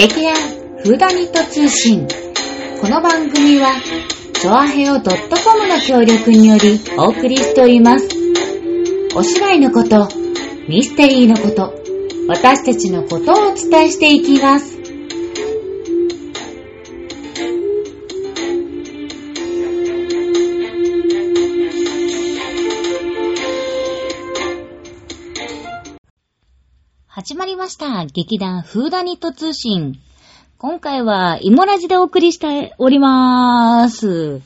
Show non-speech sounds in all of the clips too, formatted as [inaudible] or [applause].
劇団フーダニット通信。この番組は、チョアヘオ .com の協力によりお送りしております。お芝居のこと、ミステリーのこと、私たちのことをお伝えしていきます。ました。劇団フーダニット通信。今回は、イモラジでお送りしておりまーす。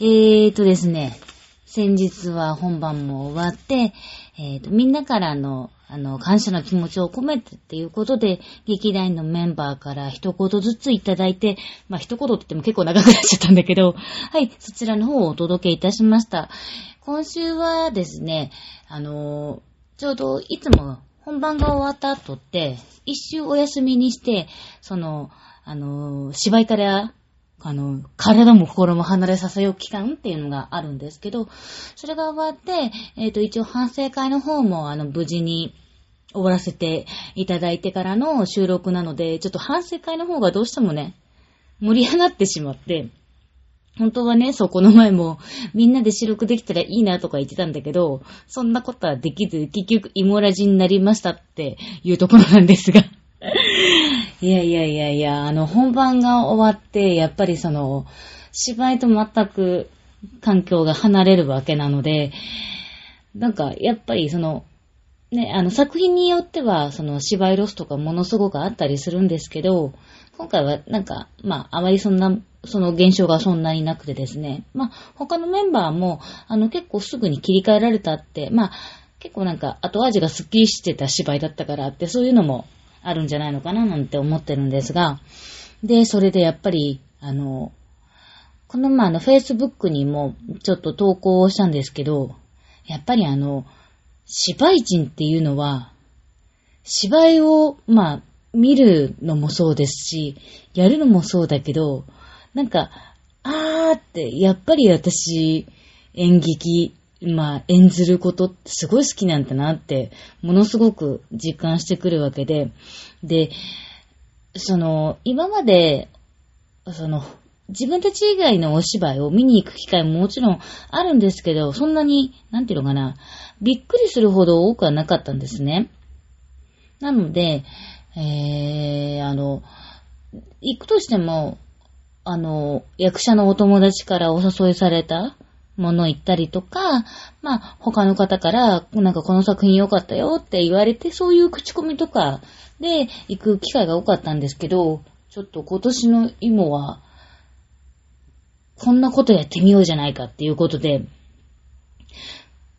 えーとですね、先日は本番も終わって、えーと、みんなからの、あの、感謝の気持ちを込めてっていうことで、劇団のメンバーから一言ずついただいて、まあ、一言って言っても結構長くなっちゃったんだけど、はい、そちらの方をお届けいたしました。今週はですね、あのちょうどいつも本番が終わった後って、一周お休みにして、その、あの、芝居から、あの、体も心も離れさせよう期間っていうのがあるんですけど、それが終わって、えっ、と、一応反省会の方も、あの、無事に終わらせていただいてからの収録なので、ちょっと反省会の方がどうしてもね、盛り上がってしまって、本当はね、そう、この前も、みんなで収録できたらいいなとか言ってたんだけど、そんなことはできず、結局、イモラジになりましたっていうところなんですが。[laughs] いやいやいやいや、あの、本番が終わって、やっぱりその、芝居と全く環境が離れるわけなので、なんか、やっぱりその、ね、あの、作品によっては、その、芝居ロスとかものすごくあったりするんですけど、今回は、なんか、まあ、あまりそんな、その現象がそんなになくてですね。まあ、他のメンバーも、あの、結構すぐに切り替えられたって、まあ、結構なんか、後味がスッキリしてた芝居だったからって、そういうのもあるんじゃないのかななんて思ってるんですが、で、それでやっぱり、あの、この前あの、Facebook にもちょっと投稿をしたんですけど、やっぱりあの、芝居人っていうのは、芝居を、まあ、見るのもそうですし、やるのもそうだけど、なんか、あーって、やっぱり私、演劇、まあ、演ずることってすごい好きなんだなって、ものすごく実感してくるわけで、で、その、今まで、その、自分たち以外のお芝居を見に行く機会ももちろんあるんですけど、そんなに、なんていうのかな、びっくりするほど多くはなかったんですね。なので、えー、あの、行くとしても、あの、役者のお友達からお誘いされたもの行ったりとか、まあ、他の方から、なんかこの作品良かったよって言われて、そういう口コミとかで行く機会が多かったんですけど、ちょっと今年の芋は、こんなことやってみようじゃないかっていうことで、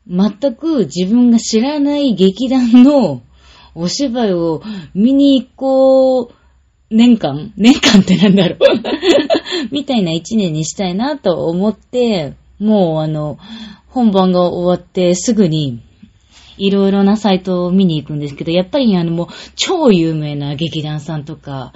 全く自分が知らない劇団のお芝居を見に行こう、年間？年間ってなんだろう。[laughs] みたいな一年にしたいなと思って、もうあの、本番が終わってすぐに、いろいろなサイトを見に行くんですけど、やっぱりあのもう超有名な劇団さんとか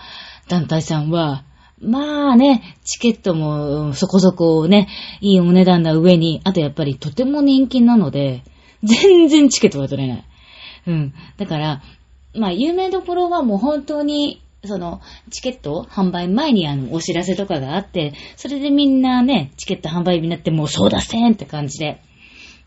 団体さんは、まあね、チケットもそこそこね、いいお値段な上に、あとやっぱりとても人気なので、全然チケットが取れない。うん。だから、まあ有名どころはもう本当に、その、チケット販売前にあの、お知らせとかがあって、それでみんなね、チケット販売日になってもうそうだせんって感じで、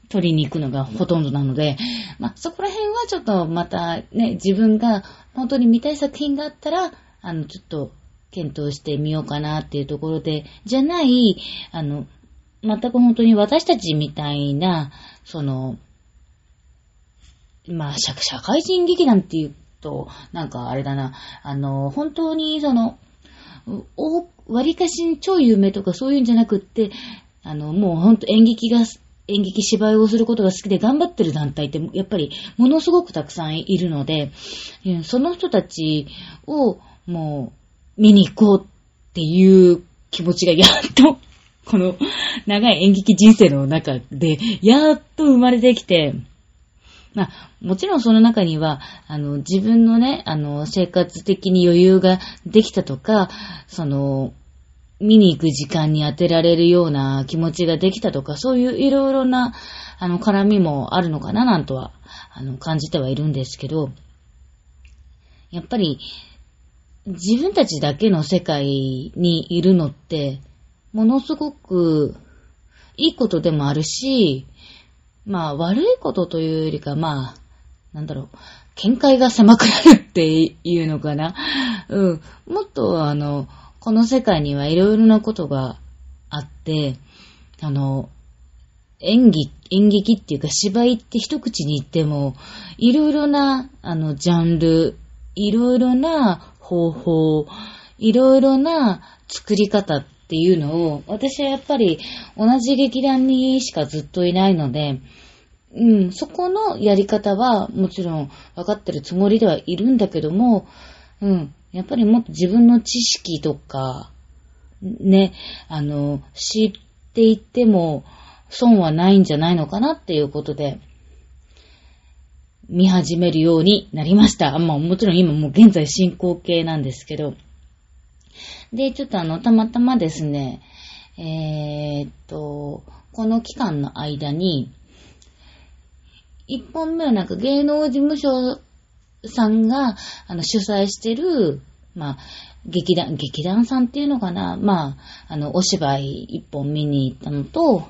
取りに行くのがほとんどなので、まあそこら辺はちょっとまたね、自分が本当に見たい作品があったら、あの、ちょっと、検討してみようかなっていうところで、じゃない、あの、全く本当に私たちみたいな、その、まあ、社会人劇団っていうと、なんかあれだな、あの、本当にその、お割かし超有名とかそういうんじゃなくって、あの、もう本当演劇が、演劇芝居をすることが好きで頑張ってる団体って、やっぱりものすごくたくさんいるので、その人たちをもう見に行こうっていう気持ちがやっと、この長い演劇人生の中で、やっと生まれてきて、まあ、もちろんその中には、あの、自分のね、あの、生活的に余裕ができたとか、その、見に行く時間に当てられるような気持ちができたとか、そういういろいろな、あの、絡みもあるのかな、なんとは、あの、感じてはいるんですけど、やっぱり、自分たちだけの世界にいるのって、ものすごくいいことでもあるし、まあ悪いことというよりか、まあ、なんだろう、見解が狭くなるっていうのかな。うん。もっとあの、この世界にはいろいろなことがあって、あの、演技、演劇っていうか芝居って一口に言っても、いろいろな、あの、ジャンル、いろいろな方法、いろいろな作り方っていうのを、私はやっぱり同じ劇団にしかずっといないので、うん、そこのやり方はもちろん分かってるつもりではいるんだけども、うん、やっぱりもっと自分の知識とか、ね、あの、知っていっても損はないんじゃないのかなっていうことで、見始めるようになりました。まあもちろん今もう現在進行形なんですけど。で、ちょっとあの、たまたまですね、えー、っと、この期間の間に、一本目はなんか芸能事務所さんが、あの、主催してる、まあ、劇団、劇団さんっていうのかなまあ、あの、お芝居一本見に行ったのと、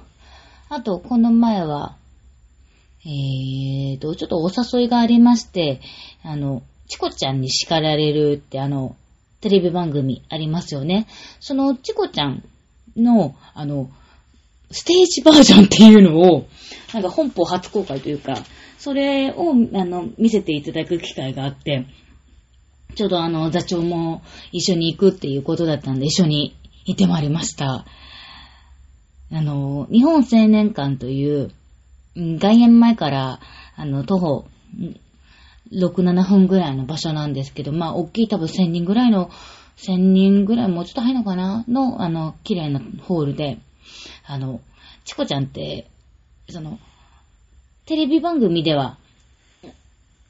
あと、この前は、えーと、ちょっとお誘いがありまして、あの、チコちゃんに叱られるってあの、テレビ番組ありますよね。そのチコちゃんの、あの、ステージバージョンっていうのを、なんか本邦初公開というか、それを、あの、見せていただく機会があって、ちょうどあの、座長も一緒に行くっていうことだったんで、一緒に行ってまいりました。あの、日本青年館という、外苑前から、あの、徒歩、6、7分ぐらいの場所なんですけど、まあ、大きい多分1000人ぐらいの、1000人ぐらい、もうちょっと入るのかな？の、あの、綺麗なホールで、あの、チコちゃんって、その、テレビ番組では、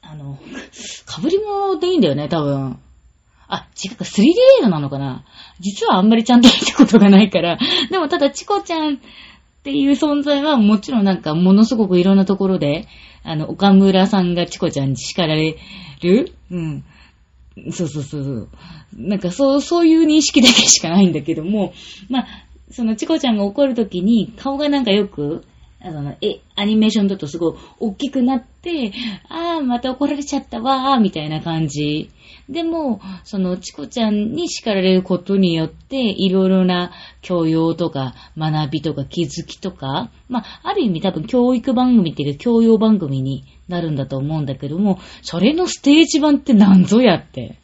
あの、被り物でいいんだよね、多分。あ、違うか、3D 映画なのかな？実はあんまりちゃんと見たことがないから。でもただ、チコちゃんっていう存在はもちろんなんかものすごくいろんなところで、あの、岡村さんがチコちゃんに叱られるうん。そうそうそうそう。なんかそう、そういう認識だけしかないんだけども、まあ、そのチコちゃんが怒るときに顔がなんかよく、あの、え、アニメーションだとすごい大きくなって、ああ、また怒られちゃったわー、みたいな感じ。でも、その、チコちゃんに叱られることによって、いろいろな教養とか、学びとか、気づきとか、まあ、ある意味多分教育番組っていうか教養番組になるんだと思うんだけども、それのステージ版ってなんぞやって。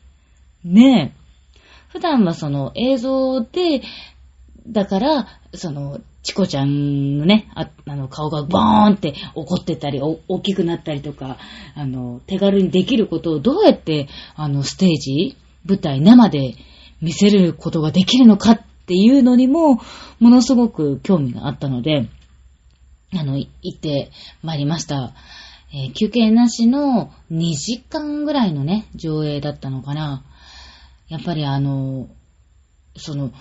ねえ。普段はその映像で、だから、その、チコちゃんのね、ああの、顔がボーンって怒ってたり、大きくなったりとか、あの、手軽にできることをどうやって、あの、ステージ、舞台、生で見せることができるのかっていうのにも、ものすごく興味があったので、あの、行ってまいりました。えー休憩なしの2時間ぐらいのね、上映だったのかな。やっぱりあの、その、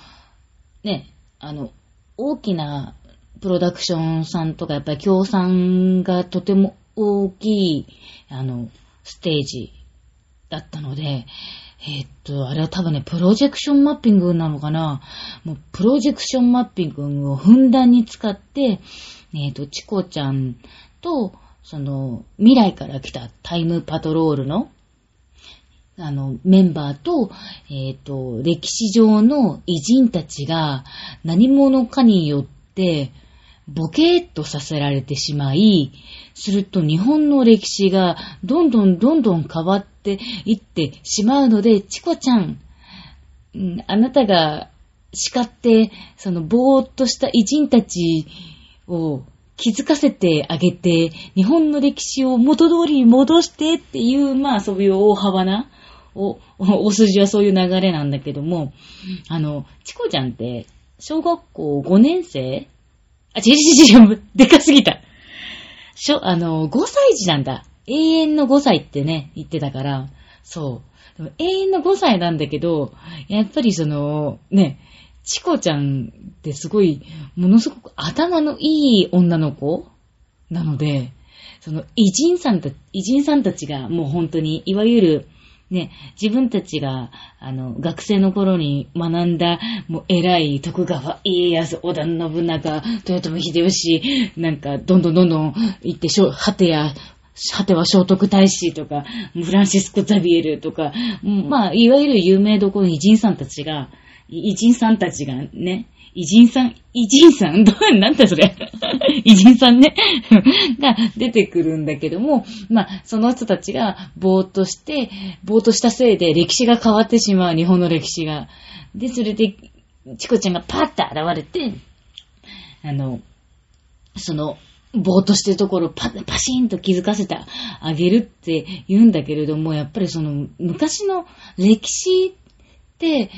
ね、あの、大きなプロダクションさんとか、やっぱり協賛がとても大きい、あの、ステージだったので、えーっと、あれは多分ね、プロジェクションマッピングなのかな。もう、プロジェクションマッピングをふんだんに使って、えーっと、チコちゃんと、その、未来から来たタイムパトロールの、あの、メンバーと、えっ、と、歴史上の偉人たちが何者かによって、ボケーっとさせられてしまい、すると日本の歴史がどんどんどんどん変わっていってしまうので、チコちゃん、うんあなたが叱って、そのぼーっとした偉人たちを気づかせてあげて、日本の歴史を元通りに戻してっていう、まあそういう大幅な、お、[laughs] お筋はそういう流れなんだけども、あの、チコちゃんって、小学校5年生？あ、違う違う違う、でかすぎた。しょ、あの、5歳児なんだ。永遠の5歳ってね、言ってたから、そう。でも永遠の5歳なんだけど、やっぱりその、ね、チコちゃんってすごい、ものすごく頭のいい女の子？なので、その偉人さんた、偉人さんたちがもう本当に、いわゆる、ね、自分たちが、あの、学生の頃に学んだ、もう偉い徳川、家康、織田信長、豊臣秀吉、なんか、どんどんどんどん行って、しょ、果てや、果ては聖徳太子とか、フランシスコ・ザビエルとか、まあ、いわゆる有名どころに人さんたちが、偉人さんたちがね、偉人さん、偉人さん [laughs] どうなんだそれ。[laughs] 偉人さんね。[laughs] が出てくるんだけども、まあ、その人たちがぼーっとして、ぼーっとしたせいで歴史が変わってしまう、日本の歴史が。で、それで、チコちゃんがパッと現れて、あの、その、ぼーっとしてるところをパパシーンと気づかせてあげるって言うんだけれども、やっぱりその昔の歴史って、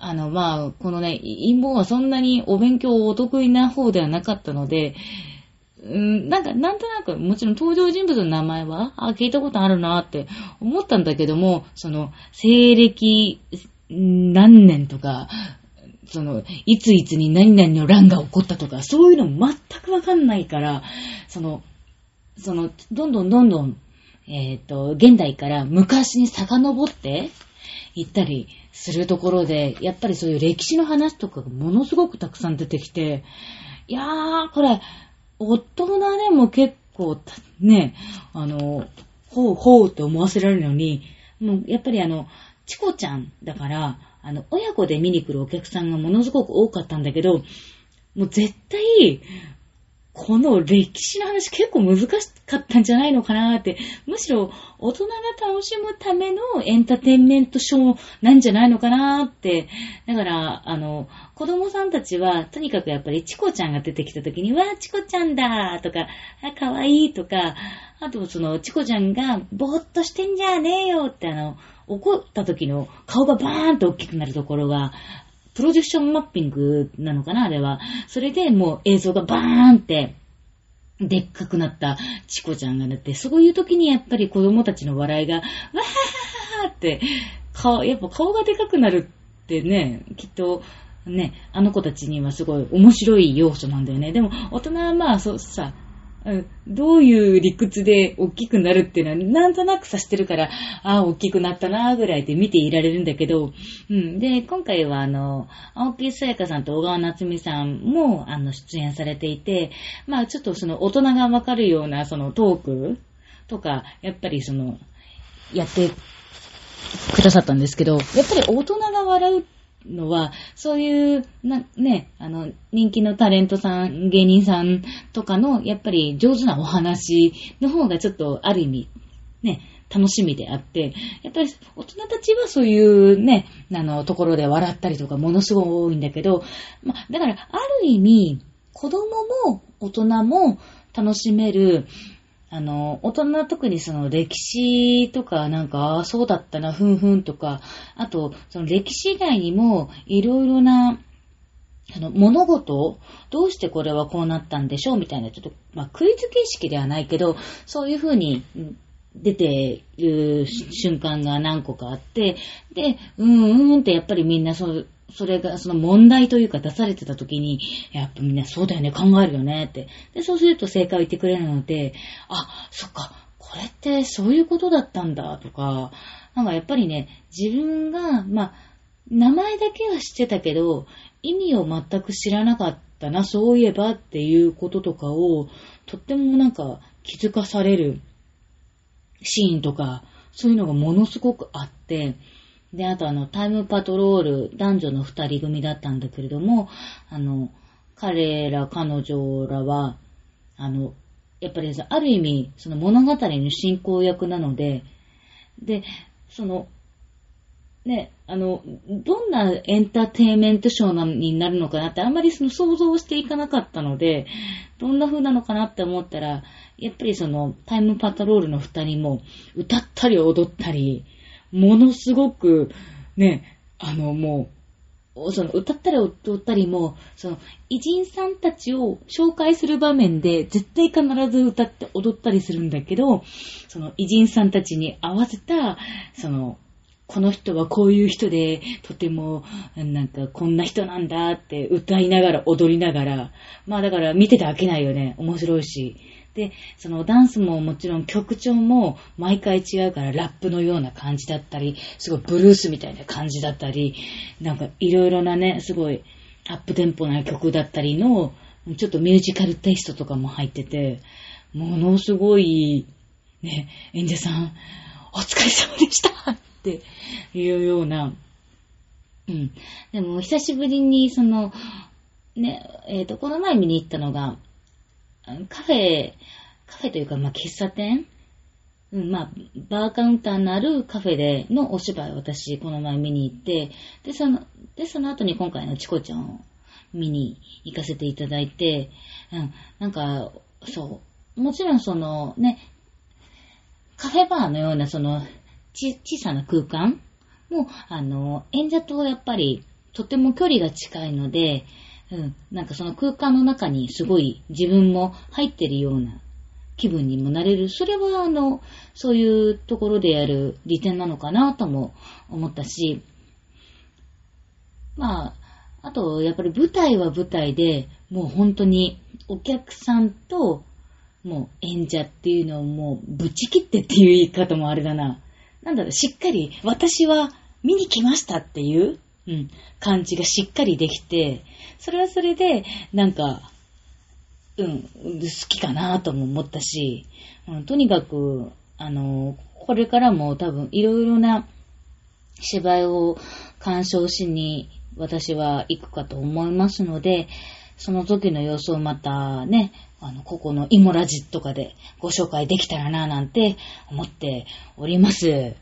あの、まあ、このね、陰謀はそんなにお勉強お得意な方ではなかったので、うん、なんか、なんとなく、もちろん登場人物の名前は、あ、聞いたことあるなって思ったんだけども、その、西暦何年とか、その、いついつに何々の乱が起こったとか、そういうの全くわかんないから、その、その、どんどんどんどん、えっ、ー、と、現代から昔に遡って行ったりするところで、やっぱりそういう歴史の話とかがものすごくたくさん出てきて、いやー、これ、大人でも結構、ね、あの、ほうほうって思わせられるのに、もうやっぱりあの、チコちゃんだから、あの、親子で見に来るお客さんがものすごく多かったんだけど、もう絶対、この歴史の話結構難しかったんじゃないのかなって、むしろ大人が楽しむためのエンターテインメントショーなんじゃないのかなって。だから、あの、子供さんたちは、とにかくやっぱりチコちゃんが出てきた時に、わー、チコちゃんだとか、あ、かわいいとか、あとその、チコちゃんが、ぼーっとしてんじゃねえよってあの、怒った時の顔がバーンと大きくなるところが、プロジェクションマッピングなのかなあれは。それでもう映像がバーンって、でっかくなったチコちゃんがなって、そういう時にやっぱり子供たちの笑いが、わーって、顔、やっぱ顔がでかくなるってね、きっと、ね、あの子たちにはすごい面白い要素なんだよね。でも、大人はまあ、そうさ、どういう理屈で大きくなるっていうのはなんとなく察してるから、ああ、大きくなったなぐらいで見ていられるんだけど、うん。で、今回はあの、青木さやかさんと小川夏美さんもあの出演されていて、まあちょっとその大人がわかるようなそのトークとか、やっぱりその、やってくださったんですけど、やっぱり大人が笑うってのは、そういう、な、ね、あの、人気のタレントさん、芸人さんとかの、やっぱり上手なお話の方がちょっと、ある意味、ね、楽しみであって、やっぱり大人たちはそういうね、あの、ところで笑ったりとかものすごい多いんだけど、まだから、ある意味、子供も大人も楽しめる、あの、大人は特にその歴史とかなんか、ああ、そうだったな、ふんふんとか、あと、その歴史以外にも、いろいろな、あの、物事をどうしてこれはこうなったんでしょうみたいな、ちょっと、まあ、クイズ形式ではないけど、そういうふうに出ている瞬間が何個かあって、で、うんうんってやっぱりみんなそう、それが、その問題というか出されてた時に、やっぱみんなそうだよね、考えるよねって。で、そうすると正解を言ってくれるので、あ、そっか、これってそういうことだったんだとか、なんかやっぱりね、自分が、まあ、名前だけは知ってたけど、意味を全く知らなかったな、そういえばっていうこととかを、とってもなんか気づかされるシーンとか、そういうのがものすごくあって、で、あとあの、タイムパトロール、男女の二人組だったんだけれども、あの、彼ら、彼女らは、あの、やっぱりある意味、その物語の進行役なので、で、その、ね、あの、どんなエンターテインメントショーになるのかなって、あんまりその想像していかなかったので、どんな風なのかなって思ったら、やっぱりその、タイムパトロールの二人も、歌ったり踊ったり、ものすごく、ね、あの、もう、その、歌ったり踊ったりも、その、偉人さんたちを紹介する場面で、絶対必ず歌って踊ったりするんだけど、その、偉人さんたちに合わせた、その、この人はこういう人で、とても、なんか、こんな人なんだって歌いながら、踊りながら、まあだから見てて飽きないよね。面白いし。で、そのダンスももちろん曲調も毎回違うからラップのような感じだったり、すごいブルースみたいな感じだったり、なんかいろいろなね、すごいアップテンポな曲だったりの、ちょっとミュージカルテイストとかも入ってて、ものすごい、ね、演者さん、お疲れ様でした [laughs] っていうような、うん。でも、久しぶりに、その、ね、えっ、ー、と、この前見に行ったのが、カフェ、カフェというか、まあ、喫茶店？うん、まあ、バーカウンターのあるカフェでのお芝居を私、この前見に行って、で、その、で、その後に今回のチコちゃんを見に行かせていただいて、うん、なんか、そう、もちろんその、ね、カフェバーのようなその、ち、小さな空間も、あの、演者とやっぱり、とても距離が近いので、うん、なんかその空間の中にすごい自分も入ってるような気分にもなれる。それはあの、そういうところでやる利点なのかなとも思ったし、まあ、あと、やっぱり舞台は舞台で、もう本当にお客さんと、もう演者っていうのをもうぶち切ってっていう言い方もあれだな。なんだろう、しっかり私は見に来ましたっていう、うん、感じがしっかりできて、それはそれで、なんか、うん、好きかなとも思ったし、うん、とにかく、あの、これからも多分いろいろな芝居を鑑賞しに私は行くかと思いますので、その時の様子をまたね、あの、ここのイモラジとかでご紹介できたらななんて思っております。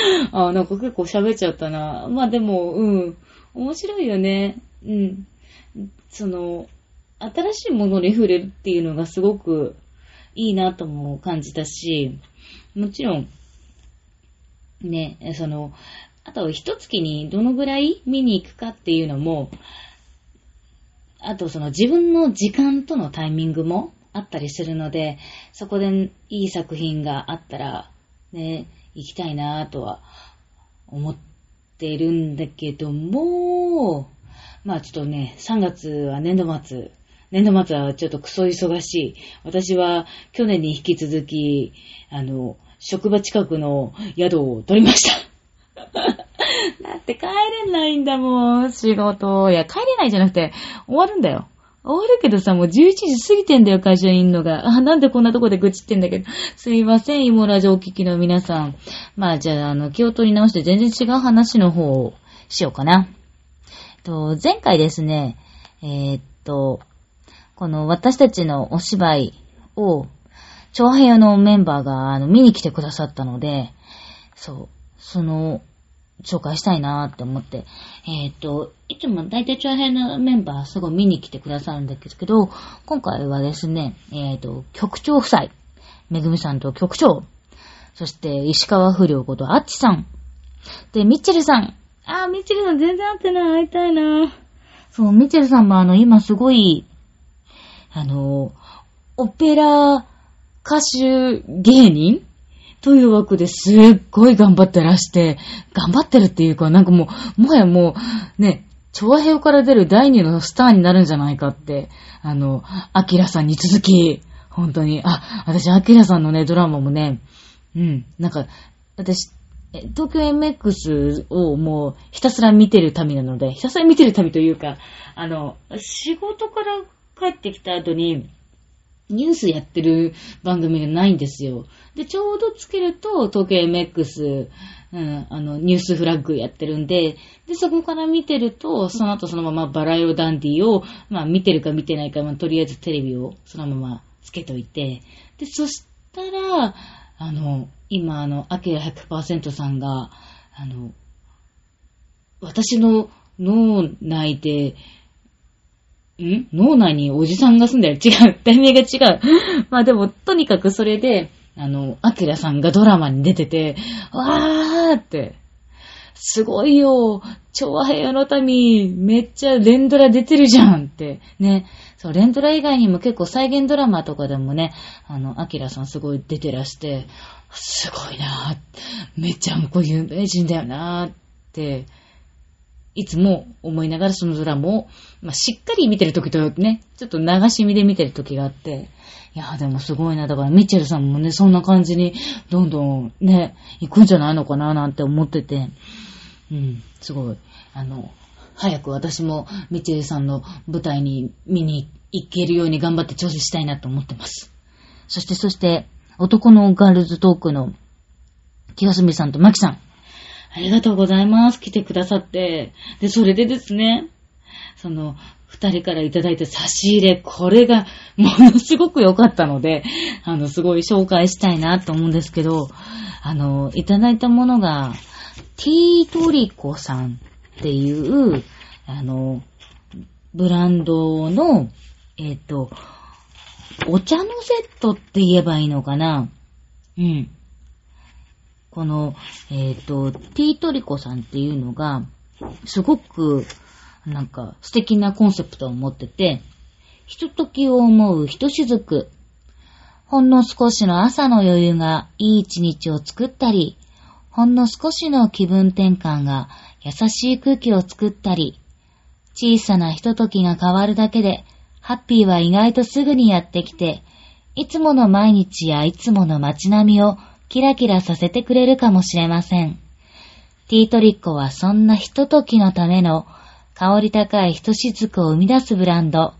[laughs] あ、なんか結構喋っちゃったな。まあでも、うん。面白いよね。うん。その、新しいものに触れるっていうのがすごくいいなとも感じたし、もちろん、ね、その、あと一月にどのぐらい見に行くかっていうのも、あとその自分の時間とのタイミングもあったりするので、そこでいい作品があったら、ね、行きたいなとは思っているんだけども、まあちょっとね、3月は年度末、年度末はちょっとクソ忙しい。私は去年に引き続き、あの、職場近くの宿を取りました。[laughs] だって帰れないんだもん、仕事。いや、帰れないじゃなくて、終わるんだよ。終わるけどさ、もう11時過ぎてんだよ、会社にいんのが。あ、なんでこんなとこで愚痴ってんだけど。すいません、イモラジオお聞きの皆さん。まあ、じゃあ、あの、気を取り直して全然違う話の方をしようかな。と、前回ですね、えー、っと、この私たちのお芝居を長平のメンバーが、あの、見に来てくださったので、そう、その、紹介したいなって思って。えっ、ー、と、いつも大体長平のメンバーすごい見に来てくださるんですけど、今回はですね、えっ、ー、と、局長夫妻、めぐみさんと局長、そして石川不良ことあっちさん、で、ミッチェルさん。あー、ミッチェルさん全然会ってない、会いたいな。そう、ミッチェルさんもあの、今すごい、あの、オペラ歌手芸人という枠ですっごい頑張ってらして、頑張ってるっていうか、なんかもう、もはやもう、ね、調和平から出る第二のスターになるんじゃないかって、あの、アキラさんに続き、本当に、あ、私、アキラさんのね、ドラマもね、うん、なんか、私、東京 MX をもうひたすら見てる民なので、ひたすら見てる民というか、あの、仕事から帰ってきた後に、ニュースやってる番組がないんですよ。で、ちょうどつけると、東京 MX、うん、あの、ニュースフラッグやってるんで、で、そこから見てると、その後そのままバラ色ダンディを、まあ見てるか見てないか、まあとりあえずテレビをそのままつけといて、で、そしたら、あの、今、あの、アキラ100%さんが、あの、私の脳内で、ん脳内におじさんが住んでる？違う。題名が違う。[laughs] まあでも、とにかくそれで、あの、アキラさんがドラマに出てて、わーって、すごいよ超和平の民、めっちゃ連ドラ出てるじゃんって、ね。そう、連ドラ以外にも結構再現ドラマとかでもね、あの、アキラさんすごい出てらして、すごいなめっちゃ向こう有名人だよなっていつも思いながらそのドラマを、まあ、しっかり見てる時とね、ちょっと流し見で見てる時があって、いや、でもすごいな。だからミッチェルさんもね、そんな感じにどんどんね、行くんじゃないのかななんて思ってて、うん、すごい、あの、早く私もミッチェルさんの舞台に見に行けるように頑張って調整したいなと思ってます。そして、そして、男のガールズトークの清澄さんとマキさん。ありがとうございます。来てくださって。で、それでですね、その、二人からいただいた差し入れ、これがものすごく良かったので、あの、すごい紹介したいなと思うんですけど、あの、いただいたものが、ティートリコさんっていう、あの、ブランドの、えっ、ー、と、お茶のセットって言えばいいのかなうん。この、えっ、ー、と、ティートリコさんっていうのが、すごく、なんか、素敵なコンセプトを持ってて、ひとときを思うひとしずく、ほんの少しの朝の余裕がいい一日を作ったり、ほんの少しの気分転換が優しい空気を作ったり、小さなひとときが変わるだけで、ハッピーは意外とすぐにやってきて、いつもの毎日やいつもの街並みをキラキラさせてくれるかもしれません。ティートリッコはそんなひとときのための香り高いひとしずくを生み出すブランド。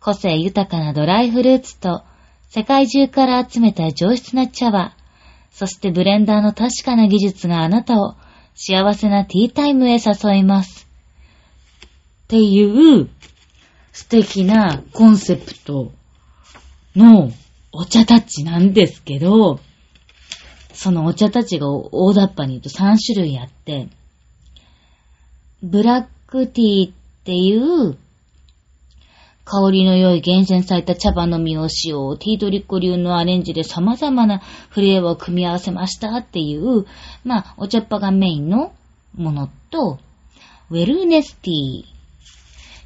個性豊かなドライフルーツと世界中から集めた上質な茶葉。そしてブレンダーの確かな技術があなたを幸せなティータイムへ誘います。っていう素敵なコンセプトのお茶タッチなんですけど、そのお茶たちが大雑把に言うと3種類あって、ブラックティーっていう香りの良い厳選された茶葉の実を使用、ティートリッコ流のアレンジで様々なフレーバーを組み合わせましたっていう、まあ、お茶っ葉がメインのものと、ウェルネスティー。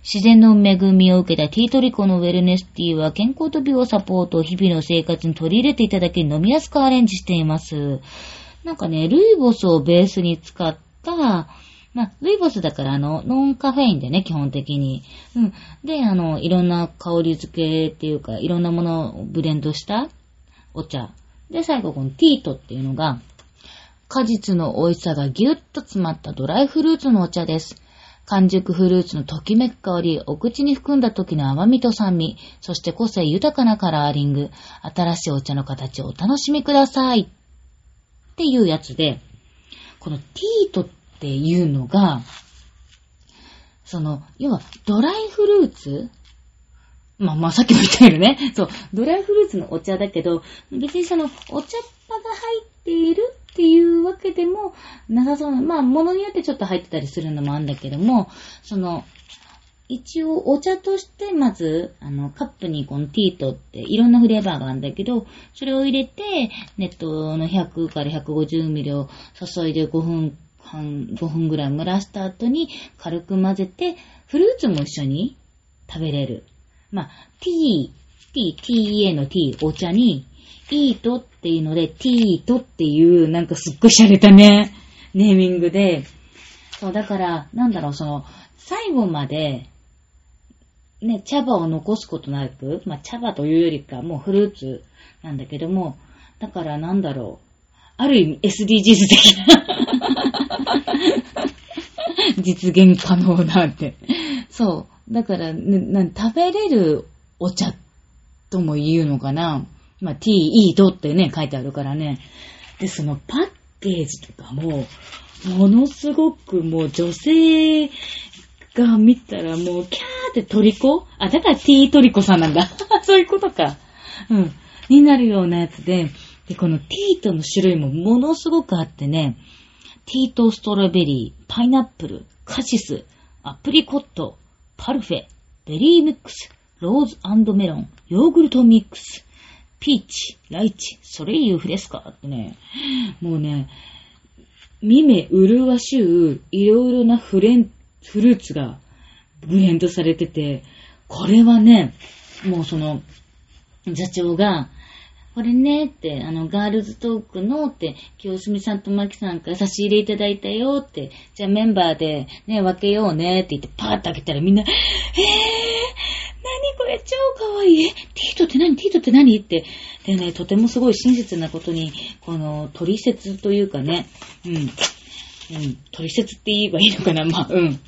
自然の恵みを受けたティートリコのウェルネスティーは健康と美をサポートを日々の生活に取り入れていただけ飲みやすくアレンジしています。なんかね、ルイボスをベースに使った、まあ、ルイボスだからあの、ノンカフェインでね、基本的に。うん。で、あの、いろんな香り付けっていうか、いろんなものをブレンドしたお茶。で、最後このティートっていうのが、果実の美味しさがぎゅっと詰まったドライフルーツのお茶です。完熟フルーツのときめく香り、お口に含んだ時の甘みと酸味、そして個性豊かなカラーリング、新しいお茶の形をお楽しみください。っていうやつで、このティートっていうのが、その、要はドライフルーツ？まあまあさっきも言ったよね。そう、ドライフルーツのお茶だけど、別にそのお茶っ葉が入ってているっていうわけでもなさそうな、まあ、ものによってちょっと入ってたりするのもあるんだけども、その、一応お茶としてまず、あの、カップにこのティートっていろんなフレーバーがあるんだけど、それを入れて、ネットの100から150ミリを注いで5分半、5分ぐらい蒸らした後に軽く混ぜて、フルーツも一緒に食べれる。まあ、ティー、ティー、TA のティー、お茶に、イートっていうので、ティートっていう、なんかすっごい洒落たね、ネーミングで、そう、だから、なんだろう、その、最後まで、ね、茶葉を残すことなく、まあ、茶葉というよりか、もうフルーツなんだけども、だからなんだろう、ある意味 SDGs 的な実現可能なって。そう。だから、ね、食べれるお茶とも言うのかな。まあ、t, e, とってね、書いてあるからね。で、そのパッケージとかも、ものすごくもう女性が見たらもうキャーってトリコあ、だから t トリコさんなんだ。[laughs] そういうことか。うん。になるようなやつで、で、このティートの種類もものすごくあってね、ティートストロベリー、パイナップル、カシス、アプリコット、パルフェ、ベリーミックス、ローズメロン、ヨーグルトミックス、ピーチ、ライチ、ソレイユフレスカってね、もうね、見目麗しゅう、いろいろなフレン、フルーツがブレンドされてて、これはね、もうその、座長が、これね、って、あの、ガールズトークの、って、清澄さんとマキさんから差し入れいただいたよ、って、じゃあメンバーでね、分けようね、って言ってパーッと開けたらみんな、えー、これ超かわい。え、ティートって何？ティートって何？って。でね、とてもすごい親切なことに、この、取説というかね、うん。うん。取説って言えばいいのかな？まあ、うん。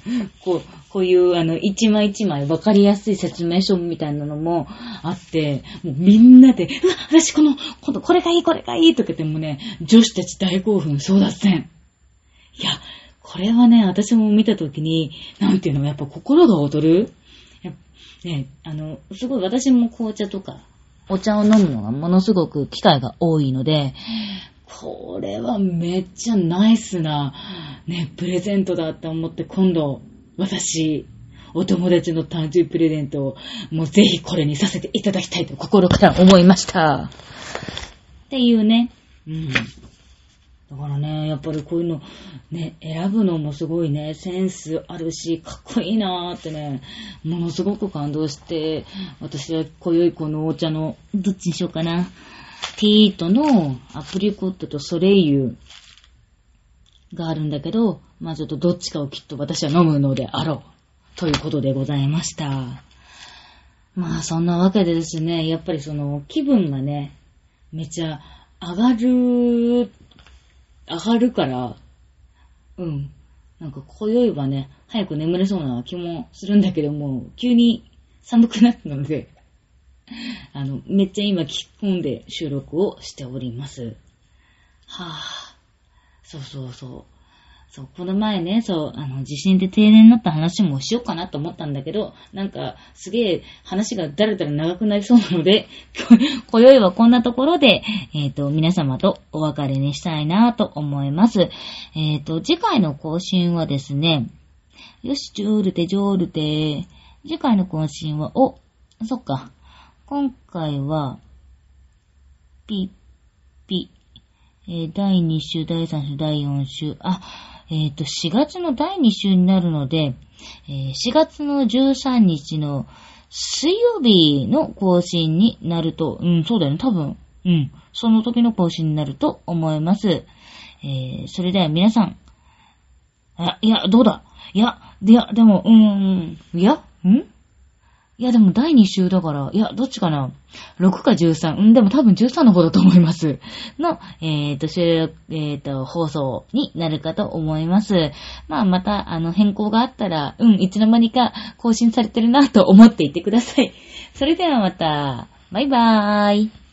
こう、こういう、あの、一枚一枚分かりやすい説明書みたいなのもあって、もうみんなで、うわ、私この、この、これがいい、これがいいとか言ってもね、女子たち大興奮、争奪戦。いや、これはね、私も見たときに、なんていうの、やっぱ心が躍るね、あの、すごい私も紅茶とか、お茶を飲むのがものすごく機会が多いので、これはめっちゃナイスな、ね、プレゼントだって思って今度、私、お友達の誕生日プレゼントを、もうぜひこれにさせていただきたいと心から思いました。っていうね。うん。だからね、やっぱりこういうの、ね、選ぶのもすごいね、センスあるし、かっこいいなーってね、ものすごく感動して、私は今宵このお茶の、どっちにしようかな。ティートのアプリコットとソレイユがあるんだけど、まあちょっとどっちかをきっと私は飲むのであろう。ということでございました。まあそんなわけでですね、やっぱりその気分がね、めちゃ上がる、上がるから、うん。なんか今宵はね、早く眠れそうな気もするんだけども、急に寒くなったので、[laughs] あの、めっちゃ今聞き込んで収録をしております。はぁ、そうそうそう。そう、この前ね、そう、あの、地震で停電になった話もしようかなと思ったんだけど、なんか、すげえ話がだらだら長くなりそうなので、[laughs] 今宵はこんなところで、えっ、と、皆様とお別れにしたいなと思います。えっ、と、次回の更新はですね、よし、ジョールテ、ジョールテ。次回の更新は、お、そっか。今回は、ピッ、ピ、えー第2週、第3週、第4週、あ、えっ、と、4月の第2週になるので、えー4月の13日の水曜日の更新になると、うん、そうだよね、多分、うん、その時の更新になると思います。えーそれでは皆さん、あ、いや、どうだ？いや、いや、でも、うーん、いや、ん？いや、でも第2週だから、いや、どっちかな ?6 か13。うん、でも多分13の方だと思います。の、えっ、と、収録、えっ、と、放送になるかと思います。まあ、また、あの、変更があったら、うん、いつの間にか更新されてるなと思っていてください。それではまた、バイバーイ。